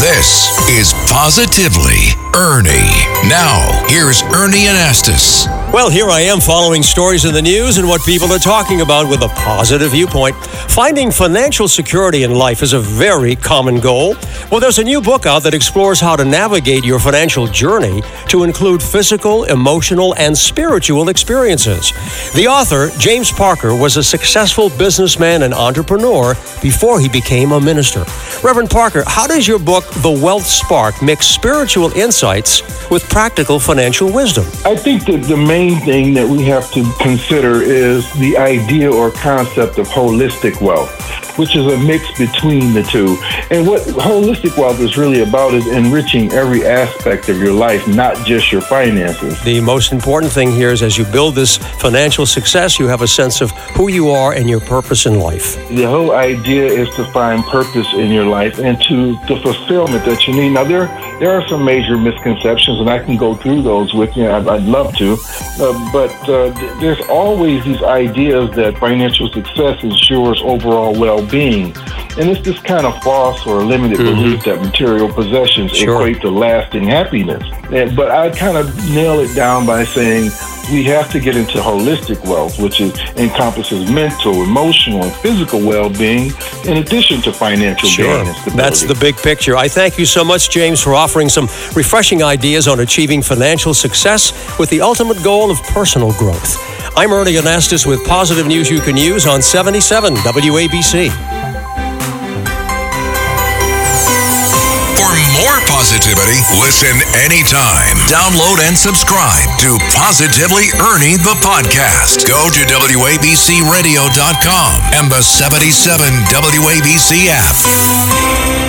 This is Positively Ernie. Now, here's Ernie Anastos. Well, here I am following stories in the news and what people are talking about with a positive viewpoint. Finding financial security in life is a very common goal. Well, there's a new book out that explores how to navigate your financial journey to include physical, emotional, and spiritual experiences. The author, James Parker, was a successful businessman and entrepreneur before he became a minister. Reverend Parker, how does your book, The Wealth Spark, mix spiritual insights with practical financial wisdom? I think that the main thing that we have to consider is the idea or concept of holistic wealth, which is a mix between the two. And what holistic wealth is really about is enriching every aspect of your life, not just your finances. The most important thing here is as you build this financial success, you have a sense of who you are and your purpose in life. The whole idea is to find purpose in your life and to the fulfillment that you need. Now, there, there are some major misconceptions, and I can go through those with you. I'd, I'd love to. Uh, but uh, there's always these ideas that financial success ensures overall well being. And it's this kind of false or limited Mm-hmm. belief that material possessions Sure. equate to lasting happiness. And- but I kind of nail it down by saying we have to get into holistic wealth, which is, encompasses mental, emotional, and physical well being, in addition to financial stability. That's the big picture. I thank you so much, James, for offering some refreshing ideas on achieving financial success with the ultimate goal of personal growth. I'm Ernie Anastos with positive news you can use on 77 WABC. For more positivity, listen anytime. Download and subscribe to Positively Ernie the podcast. Go to WABCRadio.com and the 77 WABC app.